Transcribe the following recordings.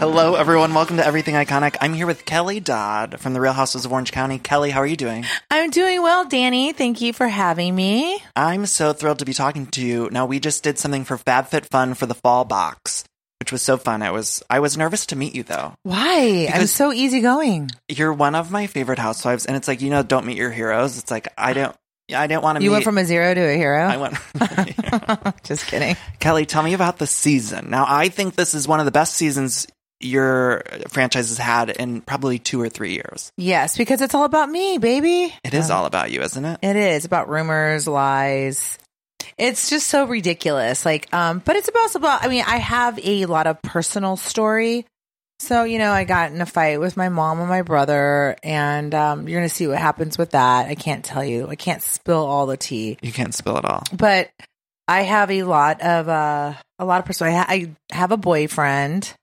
Hello, everyone. Welcome to Everything Iconic. I'm here with Kelly Dodd from the Real Houses of Orange County. Kelly, how are you doing? I'm doing well, Danny. Thank you for having me. I'm so thrilled to be talking to you. Now, we just did something for FabFitFun for the fall box, which was so fun. I was I was nervous to meet you though. Why? I'm Because- so easigoing. You're one of my favorite housewives, and it's like you know, don't meet your heroes. It's like I don't. I didn't want to. Meet. You meet, went from a zero to a hero? I went. Just kidding. Kelly, tell me about the season. Now, I think this is one of the best seasons your franchise has had in probably two or three years. Yes, because it's all about me, baby. It is all about you, isn't it? It is about rumors, lies. It's just so ridiculous. Like, um, but it's also about, I mean, I have a lot of personal story. So, you know, I got in a fight with my mom and my brother, and um, you're going to see what happens with that. I can't tell you. I can't spill all the tea. You can't spill it all. but I have a lot of uh, a lot of personal. I, ha- I have a boyfriend,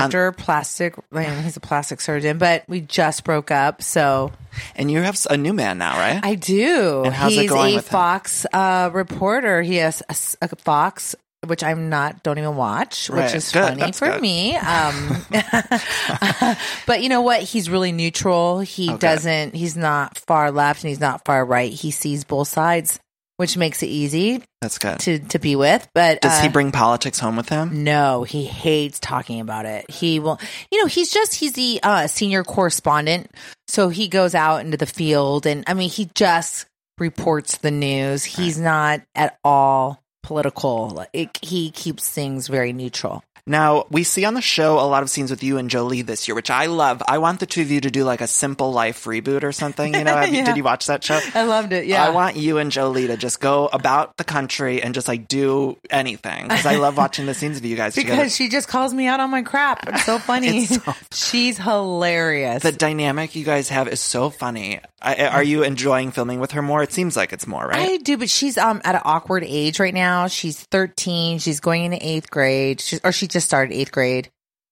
Doctor Plastic. I mean, he's a plastic surgeon, but we just broke up. So And you have a new man now, right? I do. And how's it he's going a with? Fox uh, reporter. He has a Fox. Which I'm not, don't even watch, Right. which is Good. funny That's for good. me. Um, but you know what? He's really neutral. He Okay. doesn't, he's not far left and he's not far right. He sees both sides, which makes it easy That's good. to to be with. But Does he uh, bring politics home with him? No, he hates talking about it. He will, you know, he's just he's the uh, senior correspondent, so he goes out into the field, and I mean, he just reports the news. He's not at all political. It, he keeps things very neutral. Now, we see on the show a lot of scenes with you and Jolie this year, which I love. I want the two of you to do like a simple life reboot or something. You know, Have Yeah. did you watch that show? I loved it. Yeah, I want you and Jolie to just go about the country and just like do anything because I love watching the scenes of you guys together. because she just calls me out on my crap. It's so funny. It's so- She's hilarious. The dynamic you guys have is so funny. I, are you enjoying filming with her more? It seems like it's more, right? I do, but she's um at an awkward age right now. She's 13. She's going into eighth grade. She's, or she just started eighth grade.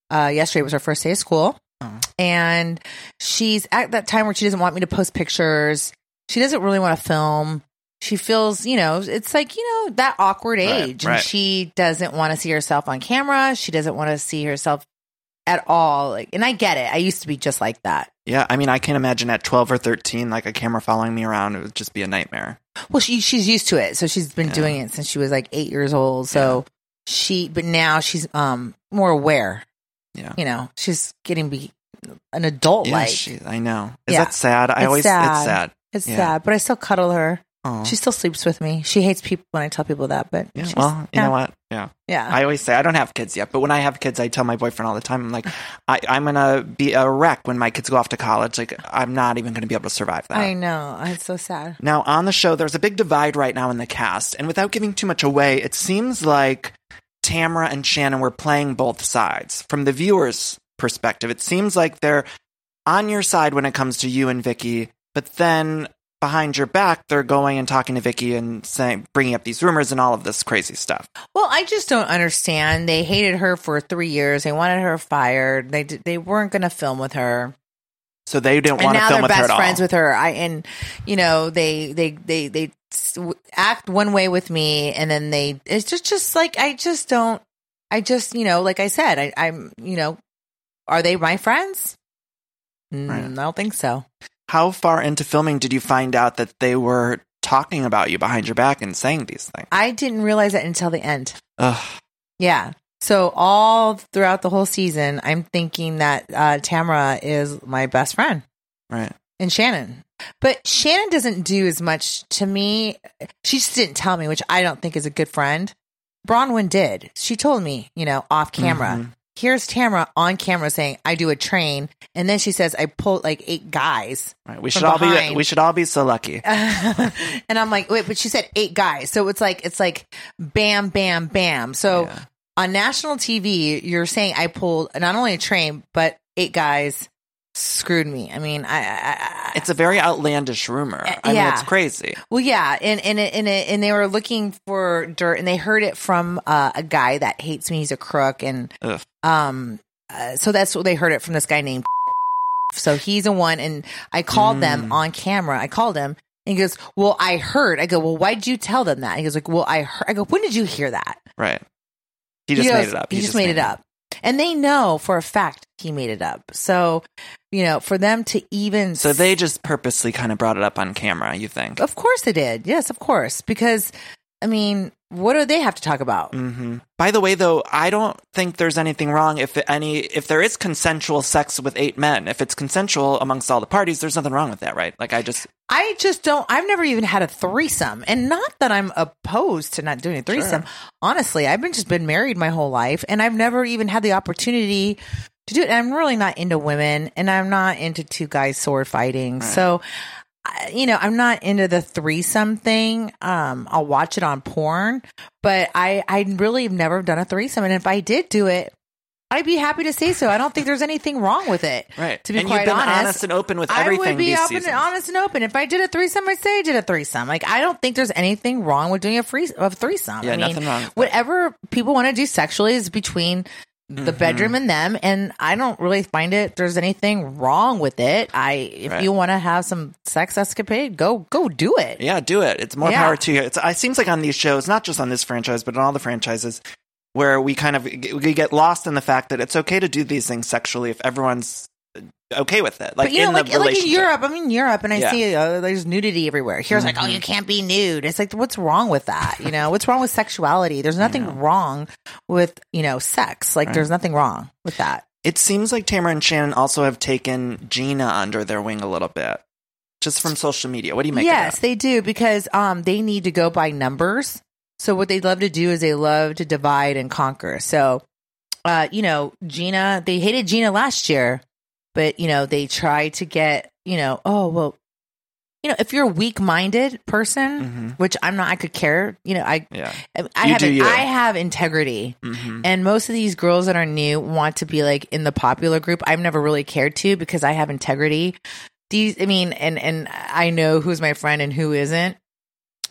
Uh, yesterday was her first day of school, Oh. and she's at that time where she doesn't want me to post pictures. She doesn't really want to film. She feels, you know, it's like you know that awkward Right, age, right. and she doesn't want to see herself on camera. She doesn't want to see herself at all. Like, and I get it. I used to be just like that. Yeah, I mean, I can't imagine at 12 or 13, like a camera following me around, it would just be a nightmare. Well, she she's used to it, so she's been Yeah. doing it since she was like eight years old. So she, but now she's um more aware. Yeah. You know, she's getting be an adult Yeah, like. she, I know. Is Yeah. that sad? I It's always, sad. it's sad. it's yeah. sad, but I still cuddle her. Aw. She still sleeps with me. She hates people when I tell people that, but Yeah, well, you yeah, know what? Yeah. Yeah, I always say I don't have kids yet, but when I have kids, I tell my boyfriend all the time, I'm like, I, I'm gonna be a wreck when my kids go off to college. Like, I'm not even gonna be able to survive that. I know. It's so sad. Now, on the show, there's a big divide right now in the cast, and without giving too much away, it seems like Tamra and Shannon were playing both sides. From the viewer's perspective, it seems like they're on your side when it comes to you and Vicki, but then behind your back, they're going and talking to Vicki and saying, bringing up these rumors and all of this crazy stuff. Well, I just don't understand. They hated her for three years. They wanted her fired. They d- they weren't going to film with her. So they didn't want to now film they're with her best at friends with her. I and you know they they they they act one way with me, and then they it's just just like I just don't. I just you know like I said I, I'm you know are they my friends? Mm, Right. I don't think so. How far into filming did you find out that they were talking about you behind your back and saying these things? I didn't realize that until the end. Ugh. Yeah. So all throughout the whole season, I'm thinking that uh, Tamra is my best friend. Right. and Shannon. But Shannon doesn't do as much to me. She just didn't tell me, which I don't think is a good friend. Braunwyn did. She told me, you know, off camera. Mhm. Here's Tamra on camera saying, I do a train. And then she says, I pulled like eight guys. Right. We should all be we should all be so lucky. and I'm like, wait, but she said eight guys. So it's like, it's like bam, bam, bam. So Yeah. on national TV, you're saying I pulled not only a train, but eight guys screwed me. I mean, I, I, I It's a very outlandish rumor. I mean, yeah. it's crazy. well, yeah, and and and and they were looking for dirt, and they heard it from uh, a guy that hates me. He's a crook, and Ugh. um, uh, so that's what they heard it from this guy named. So he's the one, and I called Mm. them on camera. I called him, and he goes, "Well, I heard." I go, "Well, why did you tell them that?" He goes, "Like, well, I heard." I go, "When did you hear that?" Right. He just He made it up. He, just made, it up. And they know for a fact he made it up. So, you know, for them to even So they just purposely kind of brought it up on camera, you think? Of course they did. Yes, of course. Because I mean, what do they have to talk about? hmm By the way, though, I don't think there's anything wrong if any if there is consensual sex with eight men. If it's consensual amongst all the parties, there's nothing wrong with that, right? Like I just I just don't I've never even had a threesome. And not that I'm opposed to not doing a threesome. Honestly, I've been just been married my whole life and I've never even had the opportunity to do it. I'm really not into women and I'm not into two guys sword fighting. So I- you know, I'm not into the threesome thing. Um, I'll watch it on porn, but I, I really have never done a threesome. And if I did do it, I'd be happy to say so. I don't think there's anything wrong with it. right. To be and quite been honest, and open with everything. I would be open, seasons. honest and open. If I did a threesome, I'd say I did a threesome. Like I don't think there's anything wrong with doing a free a threesome. Yeah, I mean, nothing wrong. Whatever people want to do sexually is between Mm-hmm. the bedroom and them, and I don't really find it. There's anything wrong with it. I if Right. you want to have some sex escapade, go go do it. Yeah, do it. It's more Yeah. power to you. It's, it seems like on these shows, not just on this franchise, but on all the franchises, where we kind of we get lost in the fact that it's okay to do these things sexually if everyone's okay with it. Like but you know, in like, like in. Europe, I'm in Europe and I Yeah. Mm-hmm. see uh, there's nudity everywhere. Here's like, oh, you can't be nude. It's like, what's wrong with that? You know, what's wrong with sexuality? There's nothing wrong with you know sex. Like, there's nothing wrong with that. It seems like Tamra and Shannon also have taken Gina under their wing a little bit, just from social media. What do you make yes, of that? Yes, they do because um they need to go by numbers. So what they love to do is they love to divide and conquer. So, uh, you know, Gina, they hated Gina last year, but you know they try to get you know, oh well, you know, if you're a weak-minded person, Mhm. which I'm not, I could care. You know, I Yeah. I You have do you. I have integrity. hmm And most of these girls that are new want to be like in the popular group. I've never really cared to because I have integrity. These, I mean, and and I know who's my friend and who isn't.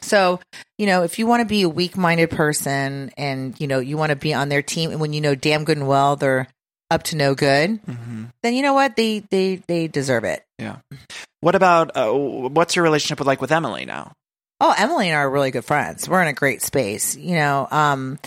So, you know, if you want to be a weak-minded person and you know you want to be on their team, and when you know damn good and well they're up to no good, hmm then you know what they they they deserve it. Yeah. What about uh, what's your relationship with like with Emily now? Oh, Emily and I are really good friends. We're in a great space. You know, um,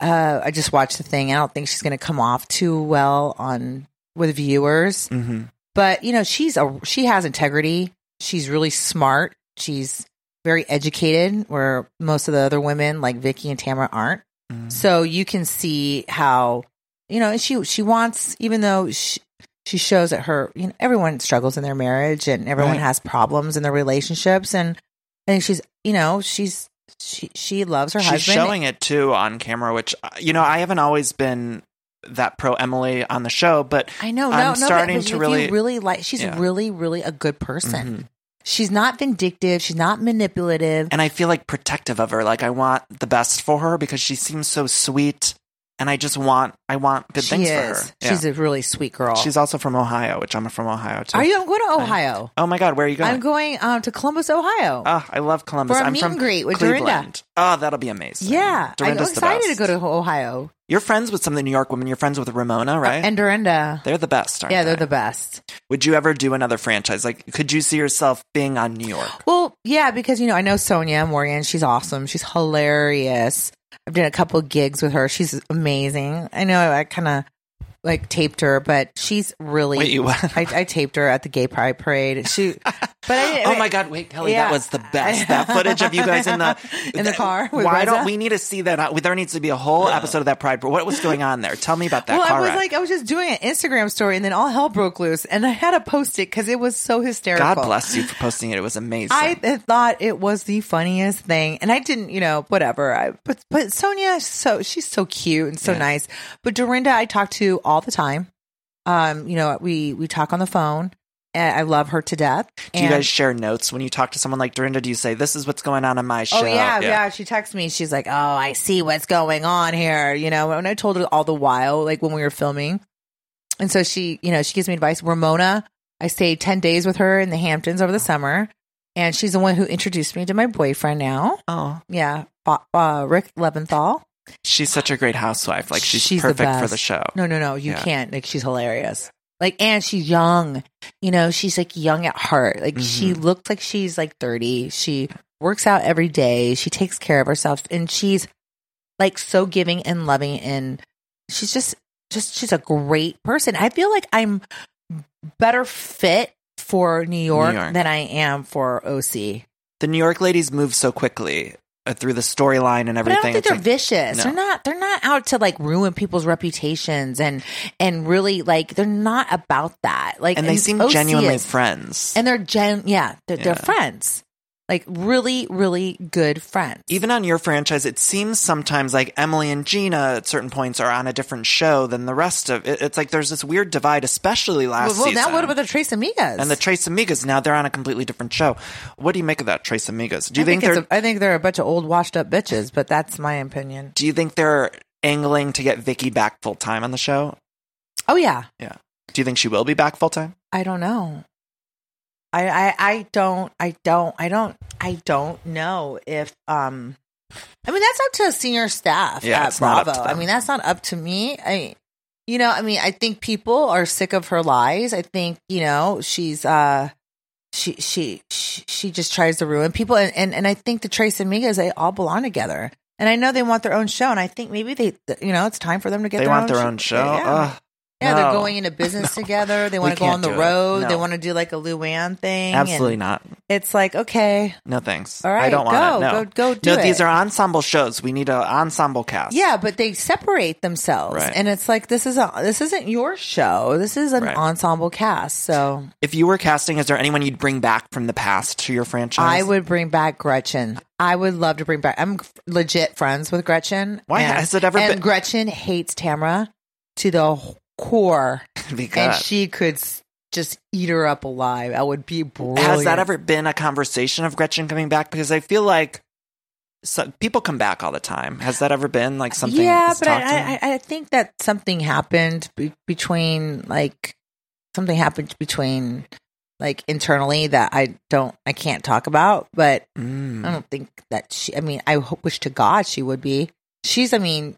uh, I just watched the thing. I don't think she's going to come off too well on with viewers, Mm-hmm. but you know, she's a she has integrity. She's really smart. She's very educated, where most of the other women like Vicki and Tamra aren't. Mm-hmm. So you can see how you know and she she wants even though she, she shows that her you know everyone struggles in their marriage and everyone Right. has problems in their relationships and I think she's you know she's she she loves her husband. She's husband. showing it too on camera, which uh, you know I haven't always been that pro Emily on the show, but I know, no, I'm no, starting but to really- really like. She's Yeah. really, really a good person. Mhm. She's not vindictive. She's not manipulative. and I feel like protective of her. Like I want the best for her because she seems so sweet, and I just want I want good she things is. for her. Yeah. She's a really sweet girl. She's also from Ohio, which I'm from Ohio too. Are you? I'm going to Ohio. Oh my God, where are you going? I'm going um, to Columbus, Ohio. Oh, I love Columbus. For a I'm meet from and greet with Dorinda. Cleveland. Oh, that'll be amazing. yeah, I'm Dorinda's the excited to go to Ohio You're friends with some of the New York women. You're friends with Ramona, uh, right? and Dorinda. they're the best, Yeah, they? they're the best. Would you ever do another franchise? Like, could you see yourself being on New York? Well, yeah, because you know I know Sonja Morgan. She's awesome. She's hilarious. I've done a couple gigs with her. She's amazing. I know I kind of like taped her, but she's really. Wait? I, I taped her at the gay pride parade. She, But I, Oh my God! Wait, Kelly, Yeah. that was the best. That footage of you guys in the In the car with Why Reza? don't we need to see that? There needs to be a whole episode of that Pride. But what was going on there? Tell me about that well, car I was wreck. like, I was just doing an Instagram story, and then all hell broke loose, and I had to post it because it was so hysterical. God bless you for posting it. It was amazing. I thought it was the funniest thing, and I didn't, you know, whatever. I, but but Sonja, so she's so cute and so Yeah. nice. But Dorinda, I talk to all the time. Um, you know, we we talk on the phone, and I love her to death. do you And- guys share notes when you talk to someone like Dorinda? Do you say this is what's going on in my show? Oh yeah, yeah, She texts me. She's like, "Oh, I see what's going on here." You know, and I told her all the while, like when we were filming, and so she, you know, she gives me advice. Ramona, I stayed ten days with her in the Hamptons over the summer, and she's the one who introduced me to my boyfriend now. Oh, Yeah, uh, Rick Leventhal. she's such a great housewife. Like she's, She's the perfect for the show. No, no, no, you Yeah. can't. Like she's hilarious. Like, and she's young. You know, she's like young at heart. Like she Mm-hmm. looks like she's like thirty. She works out every day. She takes care of herself, and she's like so giving and loving. And she's just, just, she's a great person. I feel like I'm better fit for New York, York. than I am for OC. The New York ladies move so quickly Uh, through the storyline and everything. But I don't think they're like- vicious. No. They're not. They're not out to like ruin people's reputations and and really like they're not about that. Like and they seem genuinely friends. and they're gen. Yeah, they're, they're friends. Like really, really good friends. Even on your franchise, it seems sometimes like Emily and Gina at certain points are on a different show than the rest of it. It's like there's this weird divide, especially last well, well, season. now what about the Tres Amigas? and the Tres Amigas? Now they're on a completely different show. What do you make of that, Tres Amigas? Do I you think, think, they're a, I think they're a bunch of old, washed up bitches, but that's my opinion. Do you think they're angling to get Vicki back full time on the show? Oh yeah, Yeah. Do you think she will be back full time? I don't know. I, I I don't I don't I don't I don't know if um I mean that's up to senior staff Yeah, at it's not up Bravo. I mean that's not up to me. I you know, I mean I think people are sick of her lies. I think, you know, she's uh she she she, she just tries to ruin people and, and and I think the Tres Amigas they all belong together. And I know they want their own show and I think maybe they you know, it's time for them to get they their want own their own show. Yeah. Yeah, they're going into business together. They want to go on the it. road. They want to do like a Luann thing. Absolutely and not. It's like, okay, No thanks. All right, I don't want go, it. No. go- go do it. no, these are ensemble shows. We need an ensemble cast. yeah, but they separate themselves, Right. and it's like this is a this isn't your show. This is an Right. ensemble cast. So If you were casting, is there anyone you'd bring back from the past to your franchise? I would bring back Gretchen. I would love to bring back. I'm legit friends with Gretchen. Why and, has it ever and been- Gretchen hates Tamra to the core, because and she could just eat her up alive. That would be brilliant. has that ever been a conversation of Gretchen coming back? Because I feel like so, people come back all the time. Has that ever been like something? Yeah, but I, I, I think that something happened be- between like something happened between like internally that I don't I can't talk about. But? Mm. I don't think that she. I mean, I hope, wish to God she would be. She's. I mean,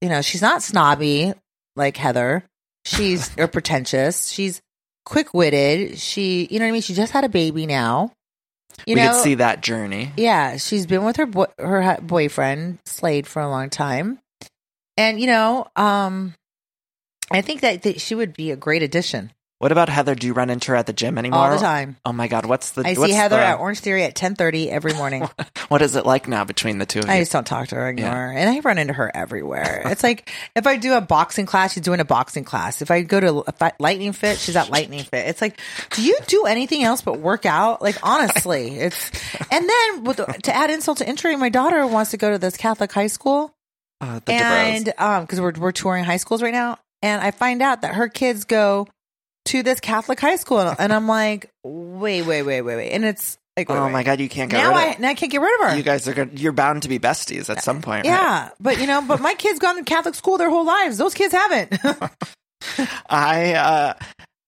you know, she's not snobby like Heather. She's or pretentious. She's quick witted. She, you know what I mean. She just had a baby now. You we know, could see that journey. yeah, she's been with her boy- her boyfriend Slade for a long time, and you know, um, I think that, that she would be a great addition What about Heather? Do you run into her at the gym anymore? all the time. Oh my God, what's the? I what's see Heather the- at Orange Theory at ten thirty every morning. What is it like now between the two of you? I just don't talk to her, ignore Yeah. and I run into her everywhere. it's like if I do a boxing class, she's doing a boxing class. If I go to a Lightning Fit, she's at Lightning Fit. It's like, do you do anything else but work out? Like honestly, it's and then with to add insult to injury, my daughter wants to go to this Catholic high school. Uh, the and DeBros. um because we're we're touring high schools right now and i find out that her kids go to this catholic high school and i'm like wait wait wait wait wait and it's like wait, oh wait. my God, you can't get now rid i of now i can't get rid of her You guys are good. You're bound to be besties at some point, right? yeah but you know but my kids gone to catholic school their whole lives those kids haven't I uh,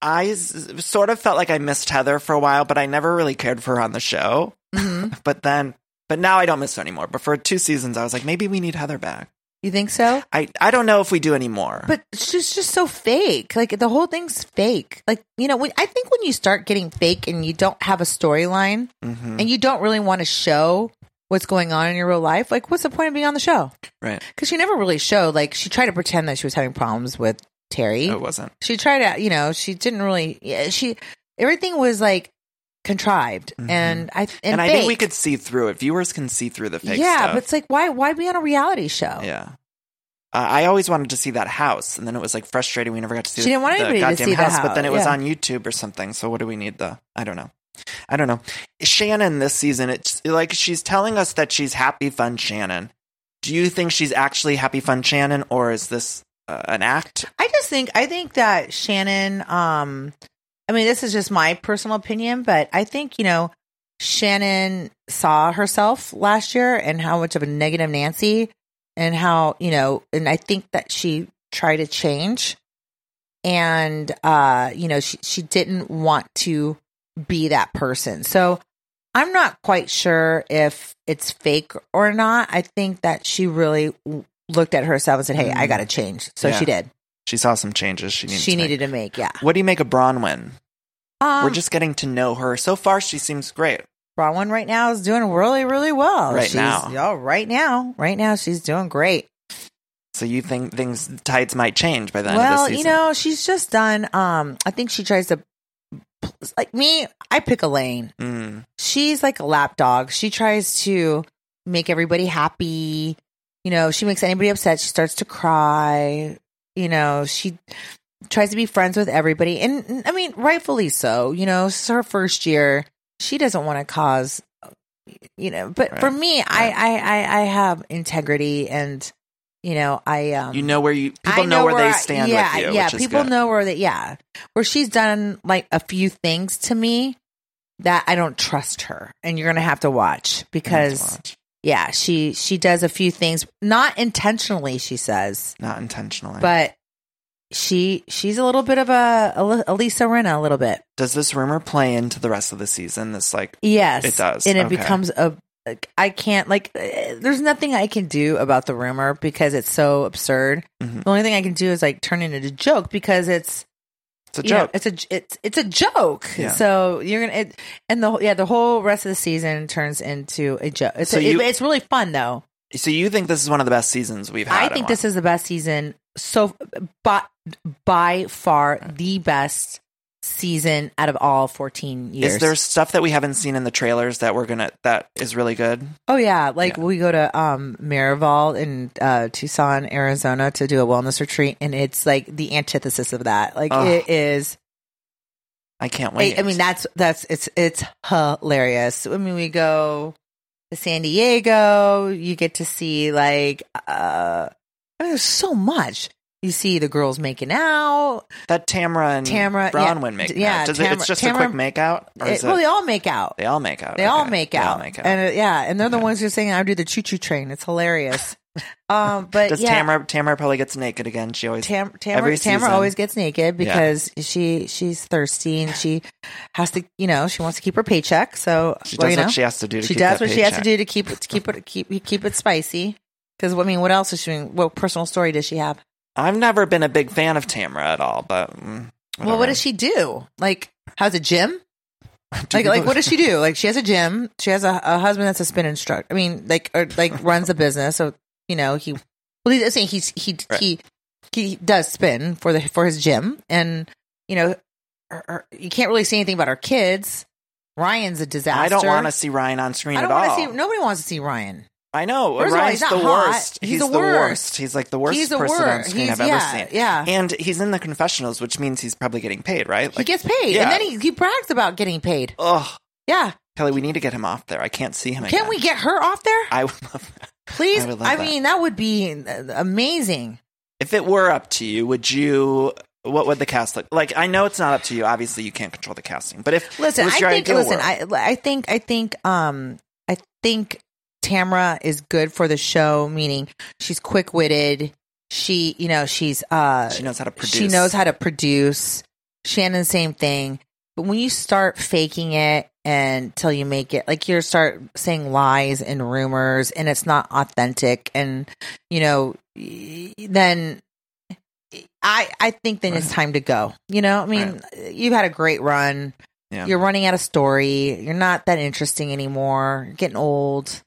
I s- sort of felt like I missed Heather for a while, but I never really cared for her on the show. Mhm. But then, but now I don't miss her anymore. But for two seasons, I was like, maybe we need Heather back. You think so I I don't know if we do anymore. but she's just so fake like the whole thing's fake like you know when i think when you start getting fake and you don't have a storyline Mhm. and you don't really want to show what's going on in your real life like what's the point of being on the show right, because she never really showed like she tried to pretend that she was having problems with terry it wasn't. she tried to you know she didn't really yeah, she everything was like contrived, and I and, Mm-hmm. and I think we could see through it. Viewers can see through the fake yeah, stuff. but it's like why why be on a reality show? Yeah. Uh, I always wanted to see that house, and then it was like frustrating. We never got to see. She the, didn't want anybody to goddamn see the house, but then it was yeah. on YouTube or something. So what do we need the? I don't know. I don't know. Shannon this season, it's like she's telling us that she's happy, fun Shannon. Do you think she's actually happy, fun Shannon, or is this uh, an act? I just think I think that Shannon um I mean this is just my personal opinion, but I think, you know, Shannon saw herself last year and how much of a negative Nancy and how, you know, and I think that she tried to change and uh you know, she she didn't want to be that person. So I'm not quite sure if it's fake or not. I think that she really looked at herself and said, "Hey, I got to change." So Yeah. she did She saw some changes. She needed. she to make. to make. Yeah. What do you make of Braunwyn? Um, We're just getting to know her. So far, she seems great. Braunwyn right now is doing really, really well. Right she's, now. Oh, right now. Right now, she's doing great. So you think things tides might change by the end of the season? well, you know, she's just done. Um, I think she tries to, like me, I pick a lane. Mm, She's like a lapdog. She tries to make everybody happy. You know, she makes anybody upset. She starts to cry. You know, she tries to be friends with everybody. And I mean, rightfully so. You know, it's her first year. She doesn't want to cause, you know, but Right. for me, I, Right. I, I, I have integrity and, you know, I, um, you know where you people I know, where, they I- stand yeah, with you. Yeah, people good. know where they. Yeah, where she's done like a few things to me that I don't trust her, and you're gonna have to watch to because watch. Yeah, she she does a few things not intentionally, she says, not intentionally. but she she's a little bit of a, a Li- a Lisa Rinna, a little bit. does this rumor play into the rest of the season? This like Yes, It does, and it okay. becomes a. like, I can't like. uh, There's nothing I can do about the rumor because it's so absurd. Mhm. The only thing I can do is like turn it into a joke because it's it's a you know, joke. it's a it's it's a joke. Yeah. So you're gonna it, and the whole- yeah the whole rest of the season turns into a joke. It's So a- you- it- it's really fun though. so you think this is one of the best seasons we've had? I think this is the best season so by by far the best season out of all 14 years. Is there stuff that we haven't seen in the trailers that we're gonna that is really good? Oh yeah, like Yeah. we go to um Miraval in uh Tucson, Arizona to do a wellness retreat and it's like the antithesis of that. Like it is I can't I, wait. I mean that's that's it's it's hilarious. I mean we go to San Diego, you get to see like uh I mean, there's so much. You see the girls making out. that Tamra and Tamra- Braunwyn yeah, make. yeah, out. Does it, it's just Tamra- a quick make out, It- well, they all make out. they all make out. They all okay. make They out. all make out. And uh, yeah, and they're the ones who are saying I do the choo choo train. It's hilarious. um, but Does yeah, Tamra Tamra probably gets naked again? She always Tam, Tamra, every Tamra season. always gets naked because she she's thirsty and she has to, you know, she wants to keep her paycheck. So she well, does you know, what she has to do. To she does what she has to do to keep it to keep it keep keep it spicy. Because I mean, what else is she doing? What personal story does she have? I've never been a big fan of Tamra at all, but mm, Well, what does she do? Like, has a gym? Like, like, what does she do? Like, she has a gym. She has a, a husband that's a spin instructor. I mean, like, or like runs a business. So you know, he well, he's saying he's he Right. he he does spin for the for his gym, and you know, her, her- you can't really say anything about our kids. Ryan's a disaster. I don't want to see Ryan on screen I don't at all. see. Nobody wants to see Ryan. I know First all, the hot. worst. He's He's, the worst. worst. He's like the worst He's person on screen He's- I've ever seen. yeah. and he's in the confessionals, which means he's probably getting paid, right? he gets paid, yeah. and then he he brags about getting paid. Oh, Yeah, Kelly, we need to get him off there. I can't see him. can't again. we get her off there, I would love that. please? I I, that. mean, that would be amazing. If it were up to you, would you? What would the cast look like? I know it's not up to you. Obviously, you can't control the casting. But if Listen, I think. Listen, world- I I think I think um I think Tamra is good for the show. Meaning, she's quick witted. She, you know, she's uh she knows how to produce. She knows how to produce. Shannon, same thing. But when you start faking it until you make it, like you start saying lies and rumors, and it's not authentic, and you know, then I I think then it's time to go. You know, I mean, you've had a great run. Yeah. You're running out of story. You're not that interesting anymore. You're getting old.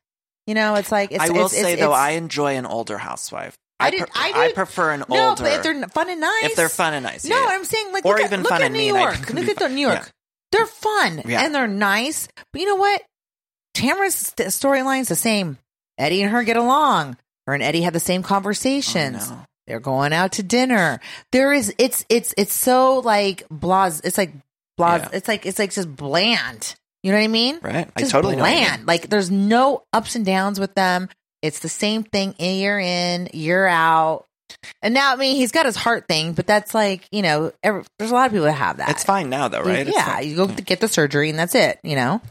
You know, it's like it's, I will it's, say it's, though, I enjoy an older housewife. I I, did- pre- I did- prefer an no, older. No, but if they're fun and nice, if they're fun and nice, No, yeah. I'm saying like Or look even at, look fun at New mean, York. Look at the. New York. Yeah. They're fun and they're nice. But you know what? Tamra's st- storyline's the same. Eddie and her get along. Her and Eddie have the same conversations. Oh, no. They're going out to dinner. There is it's it's it's so like blas. It's like. Yeah. It's like it's like just bland. You know what I mean? Right. I Just totally know what you bland. Like there's no ups and downs with them. It's the same thing in year in, year out. And now, I mean, he's got his heart thing, but that's like, you know, every, there's a lot of people that have that. It's fine now, though, right? Yeah, you go to get the surgery and that's it, you know?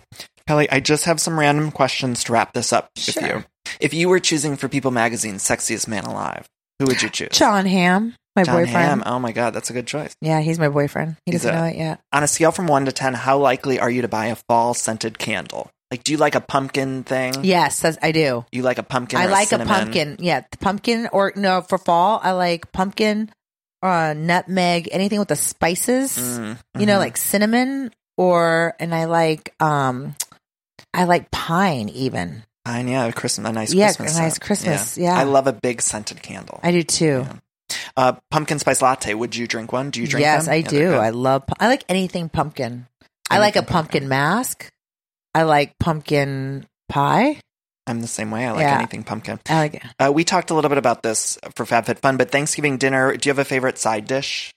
Kelly, I just have some random questions to wrap this up Sure. with you. If you were choosing for People Magazine's Sexiest Man Alive, who would you choose? Jon Hamm, my Jon boyfriend. Hamm. Oh my God, that's a good choice. Yeah, he's my boyfriend. He He's doesn't a- know it yet. On a scale from one to 10, how likely are you to buy a fall scented candle? Like, do you like a pumpkin thing? Yes, I do. You like a pumpkin? I like a cinnamon? pumpkin. Yeah, the pumpkin or no, for fall, I like pumpkin, uh, nutmeg, anything with the spices. Mm, you know, mhm. like cinnamon or and I like um I like pine even. Pine, yeah, Christmas, a nice Yeah, Christmas. a nice scent. Christmas, yeah. I love a big scented candle. I do too. Uh, pumpkin spice latte. Would you drink one? Do you drink yes, them? I Yeah, do. I love I like anything pumpkin. I like a Anything pumpkin mask. I like pumpkin pie. I'm the same way. I like Yeah. anything pumpkin. I like it. Uh, we talked a little bit about this for FabFitFun, but Thanksgiving dinner. Do you have a favorite side dish?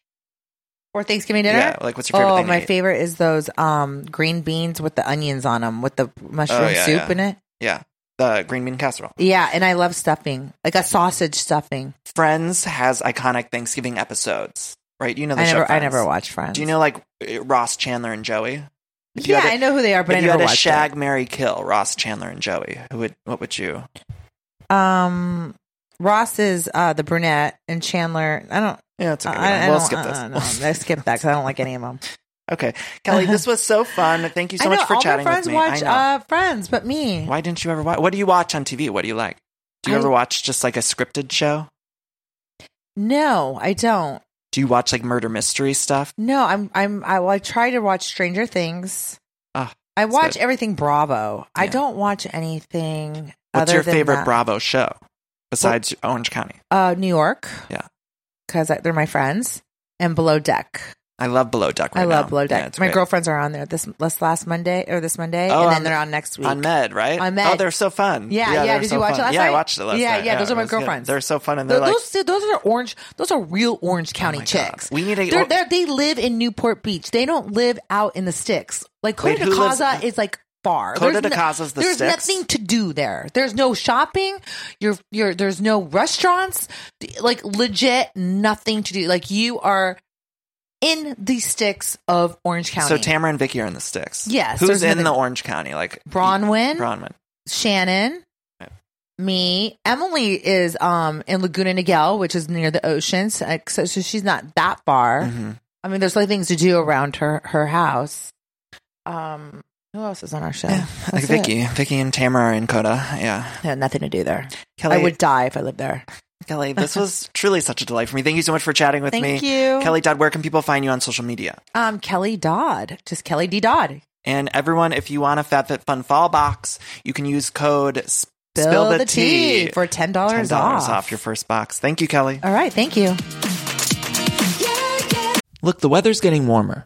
Or Thanksgiving dinner? Yeah, like what's your favorite oh, my favorite is those um green beans with the onions on them with the mushroom Oh, yeah, soup in it. Yeah, the green bean casserole. Yeah, and I love stuffing. Like a sausage stuffing. Friends has iconic Thanksgiving episodes, right? You know the I show never I never watched Friends. Do you know like Ross, Chandler, and Joey? If Yeah, to- I know who they are, but if I you had watched shag, marry, kill Ross, Chandler, and Joey, who would? What would you? Um, Ross is uh, the brunette, and Chandler. I don't. Yeah, it's okay. I, I we'll skip this. uh, no, I skip that because I don't like any of them. Okay, Kelly, this was so fun. Thank you so I much for all chatting my friends with me. watch I know. uh, Friends, but me. Why didn't you ever watch? What do you watch on TV? What do you like? Do you I- ever watch just like a scripted show? No, I don't. Do you watch like murder mystery stuff? No, I'm. I'm. I, well, I try to watch Stranger Things. Ah, I watch good. everything Bravo. I don't watch anything. What's your favorite that. Bravo show besides Orange County? Uh, New York. Yeah. because they're my friends, and Below Deck. I love Below Deck. Right I love now. Below Deck. it's my great. girlfriends are on there this this last Monday or this Monday, Oh, and then they're on next week. on Med, right? On oh, Med. Oh, they're so fun. Yeah, yeah. they're Did so you watch fun. it last Yeah, I watched it last Yeah, night. yeah, those are my was good. girlfriends. They're so fun, and they're Th- like, those those are orange. Those are real Orange oh County Oh my God. chicks. We need to- They're, they're, they live in Newport Beach. They don't live out in the sticks. Like Wait, Coto who de lives- Caza is like far. Coto There's de Caza's the sticks. There's nothing to do there. There's no shopping. You're you're. There's no restaurants. Like legit nothing to do. Like you are in the sticks of Orange County. so Tamra and Vicki are in the sticks. Yes, who's in the Orange County? Like Braunwyn. Braunwyn. Shannon, Right. me, Emily is um in Laguna Niguel, which is near the ocean, so, so she's not that far. Mhm. I mean, there's like things to do around her her house. Um, who else is on our show? Yeah, like That's it. Vicki, Vicki and Tamra are in Coto. Yeah, Yeah, nothing to do there. Kelly. I would die if I lived there. Kelly, this was truly such a delight for me. Thank you so much for chatting with Thank me. Thank you. Kelly Dodd, where can people find you on social media? Um, Kelly Dodd, just Kelly D Dodd. And everyone, if you want a FabFitFun fall box, you can use code S- Spill, the, tea, for ten dollars $10 off. off your first box. Thank you, Kelly. All right, thank you. Look, the weather's getting warmer.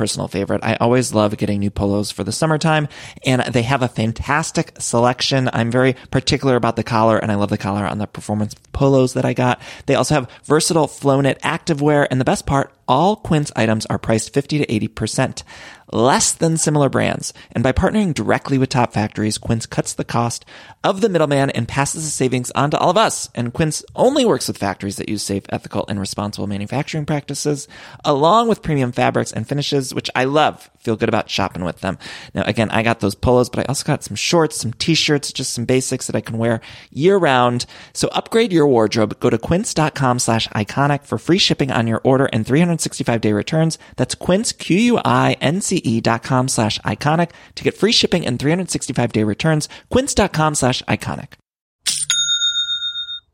personal favorite. I always love getting new polos for the summertime and they have a fantastic selection. I'm very particular about the collar and I love the collar on the performance polos that I got. They also have versatile flow knit activewear and the best part, all Quince items are priced 50 to 80% less than similar brands. And by partnering directly with top factories, Quince cuts the cost of the middleman and passes the savings on to all of us. And Quince only works with factories that use safe, ethical, and responsible manufacturing practices, along with premium fabrics and finishes, which I love. Feel good about shopping with them. Now, again, I got those polos, but I also got some shorts, some t-shirts, just some basics that I can wear year round. So upgrade your wardrobe. Go to quince.com slash iconic for free shipping on your order and 365 365 day returns. That's quince, Q-U-I-N-C-E dot com slash iconic to get free shipping and 365 day returns. Quince.com slash iconic.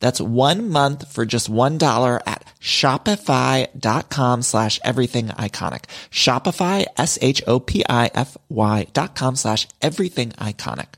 That's one month for just $1 at shopify.com slash everything iconic. Shopify, S-H-O-P-I-F-Y dot com slash everything iconic.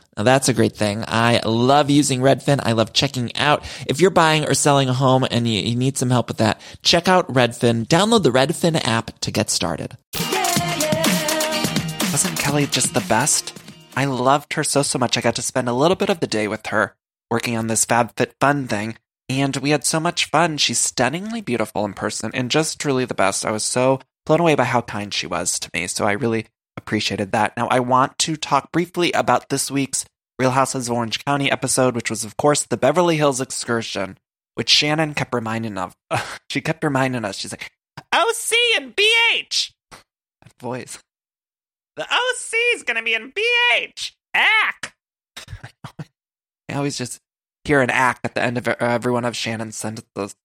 Now that's a great thing. I love using Redfin. I love checking out. If you're buying or selling a home and you, you, need some help with that, check out Redfin. Download the Redfin app to get started. Wasn't Kelly just the best? I loved her so, so much. I got to spend a little bit of the day with her working on this FabFitFun thing. And we had so much fun. She's stunningly beautiful in person and just truly the best. I was so blown away by how kind she was to me. So I really appreciated that. Now, I want to talk briefly about this week's Real Houses of Orange County episode, which was, of course, the Beverly Hills excursion, which Shannon kept reminding of. she kept reminding us. She's like, OC and BH. That voice. The OC is going to be in BH. Ack. I always just hear an ack at the end of every one of Shannon's sentences.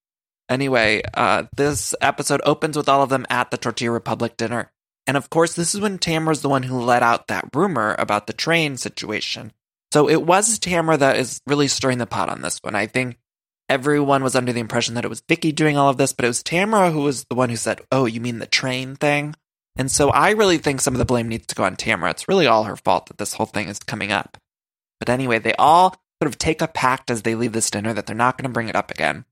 Anyway, uh, this episode opens with all of them at the Tortilla Republic dinner. And of course, this is when Tamra's the one who let out that rumor about the train situation. So it was Tamra that is really stirring the pot on this one. I think everyone was under the impression that it was Vicki doing all of this, but it was Tamra who was the one who said, Oh, you mean the train thing? And so I really think some of the blame needs to go on Tamra. It's really all her fault that this whole thing is coming up. But anyway, they all sort of take a pact as they leave this dinner that they're not going to bring it up again.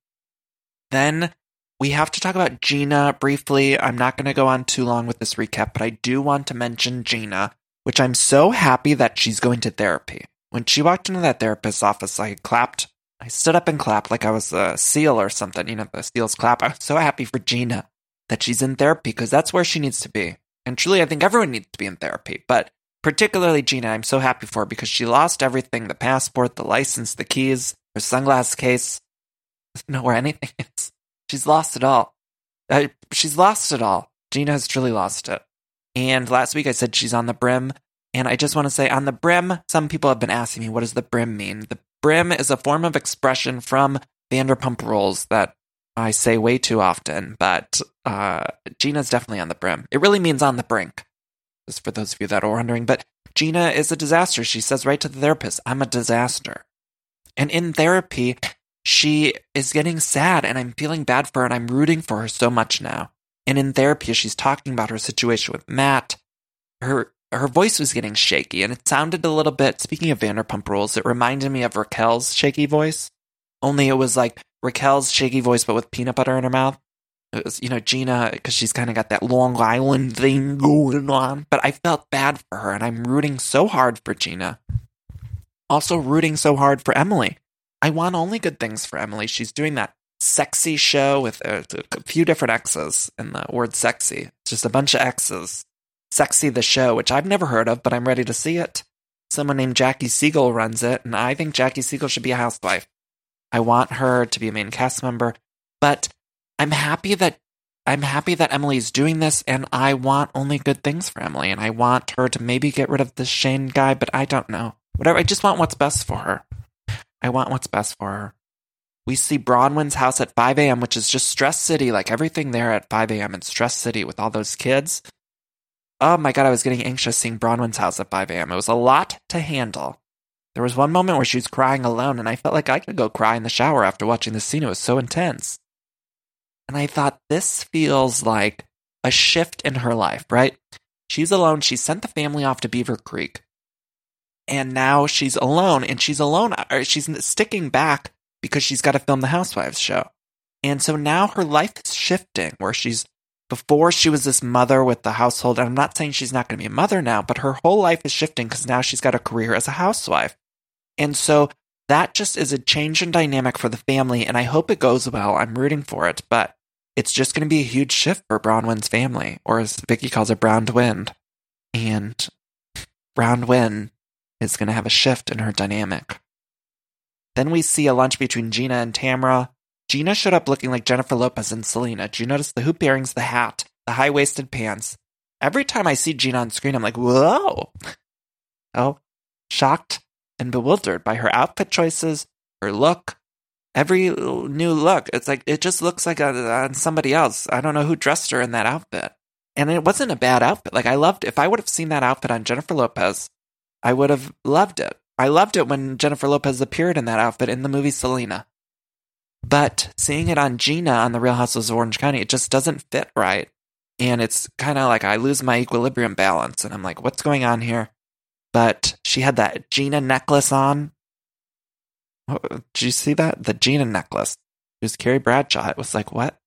Then we have to talk about Gina briefly. I'm not going to go on too long with this recap, but I do want to mention Gina, which I'm so happy that she's going to therapy. When she walked into that therapist's office, I clapped. I stood up and clapped like I was a seal or something. You know, the seals clap. I was so happy for Gina that she's in therapy because that's where she needs to be. And truly, I think everyone needs to be in therapy, but particularly Gina, I'm so happy for because she lost everything the passport, the license, the keys, her sunglass case, know where anything is. She's lost it all. She's lost it all. Gina has truly lost it. And last week I said she's on the brim. And I just want to say on the brim, some people have been asking me, what does the brim mean? The brim is a form of expression from Vanderpump Rules that I say way too often, but uh, Gina's definitely on the brim. It really means on the brink, just for those of you that are wondering. But Gina is a disaster. She says right to the therapist, I'm a disaster. And in therapy, she is getting sad and I'm feeling bad for her and I'm rooting for her so much now. And in therapy, she's talking about her situation with Matt. Her her voice was getting shaky and it sounded a little bit, speaking of Vanderpump Rules, it reminded me of Raquel's shaky voice. Only it was like Raquel's shaky voice, but with peanut butter in her mouth. It was, you know, Gina, because she's kind of got that Long Island thing going on. But I felt bad for her, and I'm rooting so hard for Gina. Also, rooting so hard for Emily. I want only good things for Emily. She's doing that sexy show with a, a few different X's in the word sexy. It's just a bunch of X's. Sexy the show, which I've never heard of, but I'm ready to see it. Someone named Jackie Siegel runs it, and I think Jackie Siegel should be a housewife. I want her to be a main cast member, but I'm happy that I'm happy that Emily's doing this, and I want only good things for Emily, and I want her to maybe get rid of this Shane guy, but I don't know. Whatever, I just want what's best for her. I want what's best for her. We see Braunwyn's house at 5 a.m., which is just Stress City, like everything there at 5 a.m. in Stress City with all those kids. Oh my god, I was getting anxious seeing Braunwyn's house at 5 a.m. It was a lot to handle. There was one moment where she was crying alone, and I felt like I could go cry in the shower after watching the scene. It was so intense. And I thought, this feels like a shift in her life, right? She's alone. She sent the family off to Beaver Creek. And now she's alone, and she's alone. She's sticking back because she's got to film the Housewives show. And so now her life is shifting where she's before she was this mother with the household. And I'm not saying she's not going to be a mother now, but her whole life is shifting because now she's got a career as a housewife. And so that just is a change in dynamic for the family. And I hope it goes well. I'm rooting for it, but it's just going to be a huge shift for Braunwyn's family, or as Vicki calls it, Brown Wind. And Braunwyn is going to have a shift in her dynamic. Then we see a lunch between Gina and Tamra. Gina showed up looking like Jennifer Lopez and Selena. Do you notice the hoop earrings, the hat, the high waisted pants? Every time I see Gina on screen, I'm like, whoa. Oh, shocked and bewildered by her outfit choices, her look, every new look. It's like, it just looks like on uh, somebody else. I don't know who dressed her in that outfit. And it wasn't a bad outfit. Like, I loved, if I would have seen that outfit on Jennifer Lopez, I would have loved it. I loved it when Jennifer Lopez appeared in that outfit in the movie Selena. But seeing it on Gina on The Real Housewives of Orange County, it just doesn't fit right. And it's kind of like I lose my equilibrium balance. And I'm like, what's going on here? But she had that Gina necklace on. Did you see that? The Gina necklace. It was Carrie Bradshaw. It was like, what?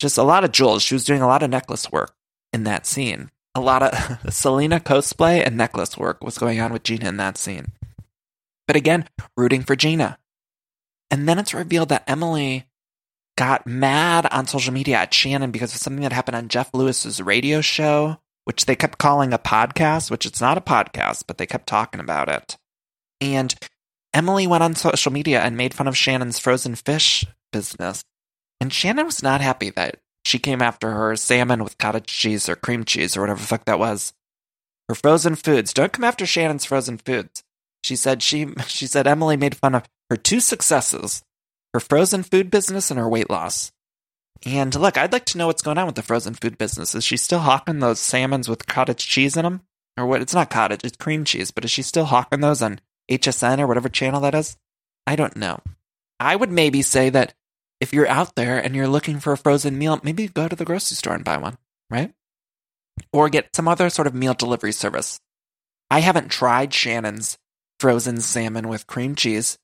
Just a lot of jewels. She was doing a lot of necklace work in that scene. A lot of Selena cosplay and necklace work was going on with Gina in that scene. But again, rooting for Gina. And then it's revealed that Emily got mad on social media at Shannon because of something that happened on Jeff Lewis's radio show, which they kept calling a podcast, which it's not a podcast, but they kept talking about it. And Emily went on social media and made fun of Shannon's frozen fish business. And Shannon was not happy that she came after her salmon with cottage cheese or cream cheese or whatever fuck that was. Her frozen foods. Don't come after Shannon's frozen foods. She said she she said Emily made fun of her two successes, her frozen food business and her weight loss. And look, I'd like to know what's going on with the frozen food business. Is she still hawking those salmons with cottage cheese in them? Or what? It's not cottage, it's cream cheese, but is she still hawking those on HSN or whatever channel that is? I don't know. I would maybe say that if you're out there and you're looking for a frozen meal, maybe go to the grocery store and buy one, right? Or get some other sort of meal delivery service. I haven't tried Shannon's frozen salmon with cream cheese,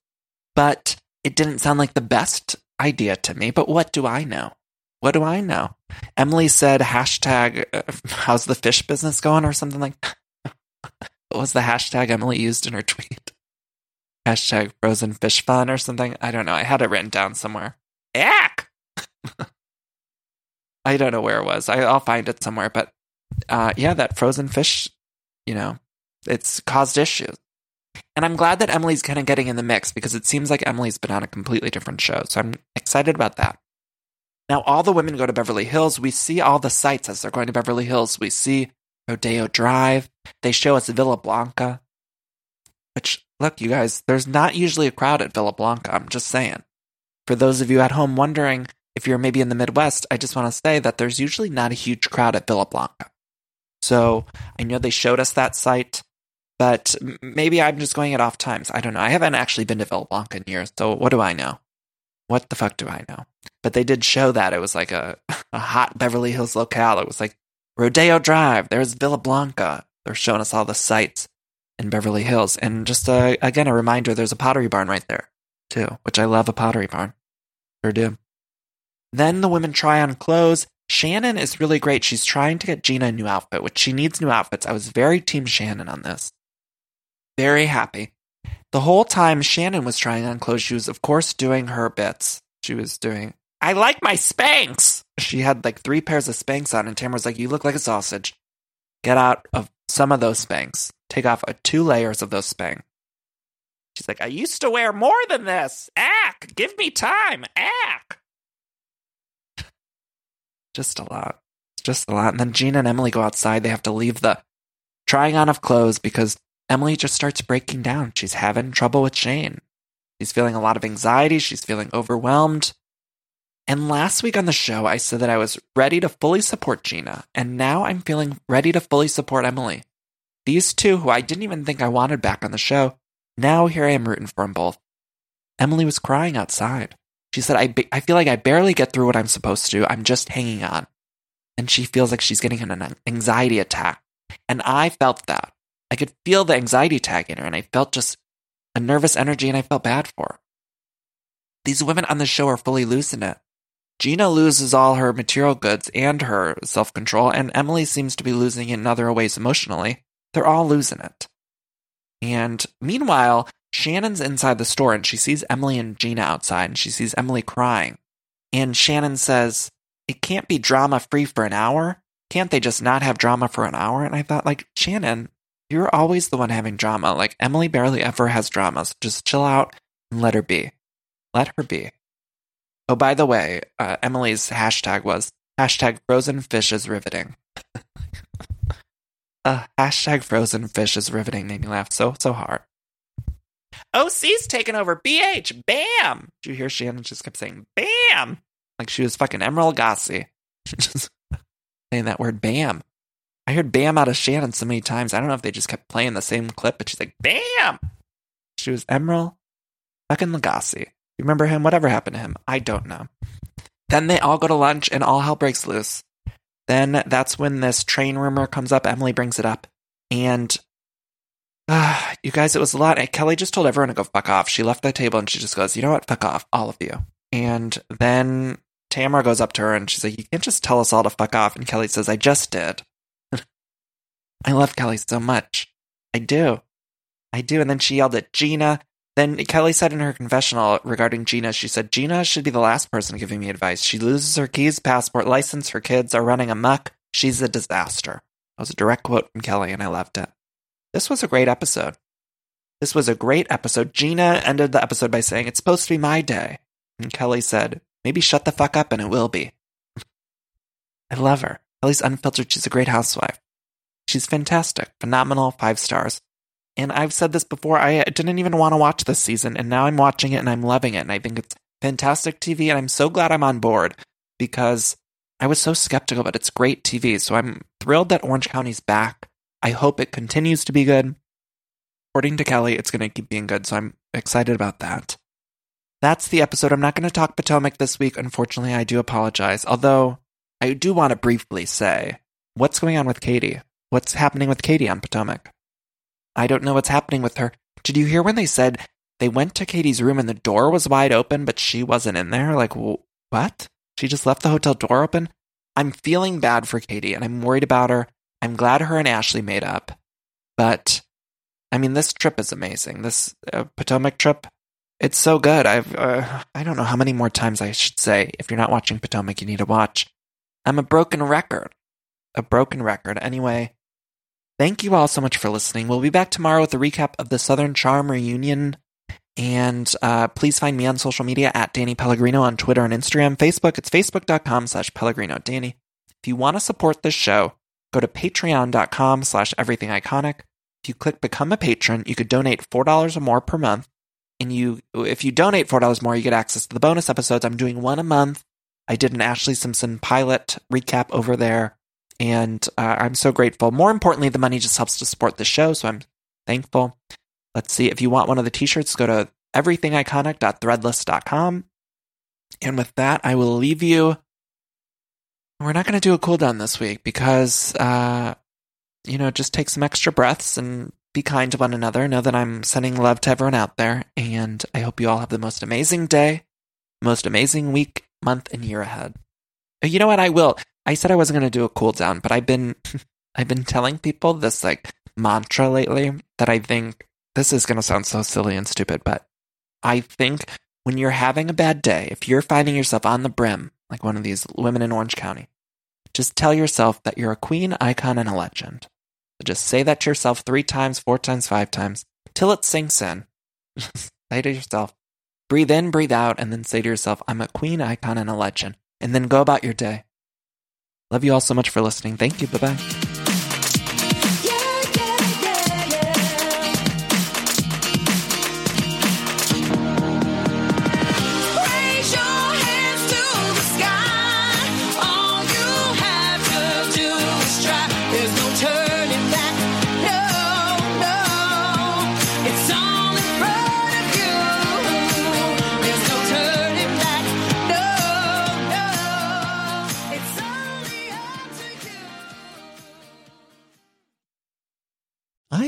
but it didn't sound like the best idea to me. But what do I know? What do I know? Emily said hashtag uh, how's the fish business going or something like what was the hashtag Emily used in her tweet? Hashtag frozen fish fun or something. I don't know. I had it written down somewhere. Ack! I don't know where it was. I, will find it somewhere. But uh, yeah, that frozen fish, you know, it's caused issues. And I'm glad that Emily's kind of getting in the mix because it seems like Emily's been on a completely different show. So I'm excited about that. Now, all the women go to Beverly Hills. We see all the sights as they're going to Beverly Hills. We see Rodeo Drive. They show us Villa Blanca, which, look, you guys, there's not usually a crowd at Villa Blanca. I'm just saying. For those of you at home wondering if you're maybe in the Midwest, I just want to say that there's usually not a huge crowd at Villa Blanca. So I know they showed us that site but maybe I'm just going at off times. I don't know. I haven't actually been to Villa Blanca in years, so what do I know? What the fuck do I know? But they did show that it was like a, a hot Beverly Hills locale. It was like Rodeo Drive. There's Villa Blanca. They're showing us all the sights in Beverly Hills. And just uh, again, a reminder there's a pottery barn right there. too, which I love a Pottery Barn. Sure do. Then the women try on clothes. Shannon is really great. She's trying to get Gina a new outfit, which she needs new outfits. I was very team Shannon on this. Very happy. The whole time Shannon was trying on clothes, she was, of course, doing her bits. She was doing, I like my Spanx. She had like three pairs of Spanx on, and Tamra was like, You look like a sausage. Get out of some of those Spanx. Take off uh, two layers of those Spanx. She's like, I used to wear more than this. Ack, give me time. Ack. Just a lot. It's just a lot. And then Gina and Emily go outside. They have to leave the trying on of clothes because Emily just starts breaking down. She's having trouble with Shane. She's feeling a lot of anxiety. She's feeling overwhelmed. And last week on the show, I said that I was ready to fully support Gina. And now I'm feeling ready to fully support Emily. These two, who I didn't even think I wanted back on the show, now here I am rooting for them both. Emily was crying outside. She said, I, I feel like I barely get through what I'm supposed to. I'm just hanging on. And she feels like she's getting an anxiety attack. And I felt that. I could feel the anxiety attack in her, and I felt just a nervous energy, and I felt bad for her. These women on the show are fully losing it. Gina loses all her material goods and her self control, and Emily seems to be losing it in other ways emotionally. They're all losing it. And meanwhile, Shannon's inside the store and she sees Emily and Gina outside and she sees Emily crying. And Shannon says, It can't be drama free for an hour. Can't they just not have drama for an hour? And I thought, like, Shannon, you're always the one having drama. Like, Emily barely ever has drama. So just chill out and let her be. Let her be. Oh, by the way, uh, Emily's hashtag was hashtag frozen fish is riveting. uh, hashtag frozen fish is riveting made me laugh so, so hard. OC's taking over BH. Bam! Did you hear Shannon just kept saying bam? Like she was fucking Emeril Lagasse. just saying that word bam. I heard bam out of Shannon so many times. I don't know if they just kept playing the same clip, but she's like, bam! She was Emeril fucking Lagasse. You remember him? Whatever happened to him? I don't know. Then they all go to lunch and all hell breaks loose. Then that's when this train rumor comes up. Emily brings it up. And uh, you guys, it was a lot. Kelly just told everyone to go fuck off. She left the table and she just goes, you know what? Fuck off, all of you. And then Tamra goes up to her and she's like, you can't just tell us all to fuck off. And Kelly says, I just did. I love Kelly so much. I do. I do. And then she yelled at Gina. Then Kelly said in her confessional regarding Gina, she said, Gina should be the last person giving me advice. She loses her keys, passport, license, her kids are running amok. She's a disaster. That was a direct quote from Kelly, and I loved it. This was a great episode. This was a great episode. Gina ended the episode by saying, It's supposed to be my day. And Kelly said, Maybe shut the fuck up and it will be. I love her. Kelly's unfiltered. She's a great housewife. She's fantastic. Phenomenal. Five stars. And I've said this before, I didn't even want to watch this season, and now I'm watching it and I'm loving it. And I think it's fantastic TV, and I'm so glad I'm on board because I was so skeptical, but it's great TV. So I'm thrilled that Orange County's back. I hope it continues to be good. According to Kelly, it's going to keep being good, so I'm excited about that. That's the episode. I'm not going to talk Potomac this week. Unfortunately, I do apologize. Although, I do want to briefly say what's going on with Katie? What's happening with Katie on Potomac? I don't know what's happening with her. Did you hear when they said they went to Katie's room and the door was wide open, but she wasn't in there? Like, what? She just left the hotel door open? I'm feeling bad for Katie and I'm worried about her. I'm glad her and Ashley made up. But, I mean, this trip is amazing. This uh, Potomac trip, it's so good. I've, uh, I don't know how many more times I should say. If you're not watching Potomac, you need to watch. I'm a broken record. A broken record. Anyway, Thank you all so much for listening. We'll be back tomorrow with a recap of the Southern Charm reunion. And uh, please find me on social media at Danny Pellegrino on Twitter and Instagram. Facebook, it's facebook.com slash Pellegrino Danny. If you want to support this show, go to patreon.com slash everything iconic. If you click become a patron, you could donate $4 or more per month. And you, if you donate $4 more, you get access to the bonus episodes. I'm doing one a month. I did an Ashlee Simpson pilot recap over there and uh, I'm so grateful. More importantly, the money just helps to support the show, so I'm thankful. Let's see. If you want one of the t-shirts, go to everythingiconic.threadless.com. And with that, I will leave you. We're not going to do a cool down this week because, uh, you know, just take some extra breaths and Be kind to one another. Know that I'm sending love to everyone out there. And I hope you all have the most amazing day, most amazing week, month, and year ahead. You know what? I will. I said I wasn't going to do a cool down, but I've been, I've been telling people this like mantra lately that I think this is going to sound so silly and stupid, but I think when you're having a bad day, if you're finding yourself on the brim, like one of these women in Orange County, just tell yourself that you're a queen, icon, and a legend. So just say that to yourself three times, four times, five times, till it sinks in. say to yourself, breathe in, breathe out, and then say to yourself, I'm a queen, icon, and a legend. And then go about your day. Love you all so much for listening. Thank you. Bye bye.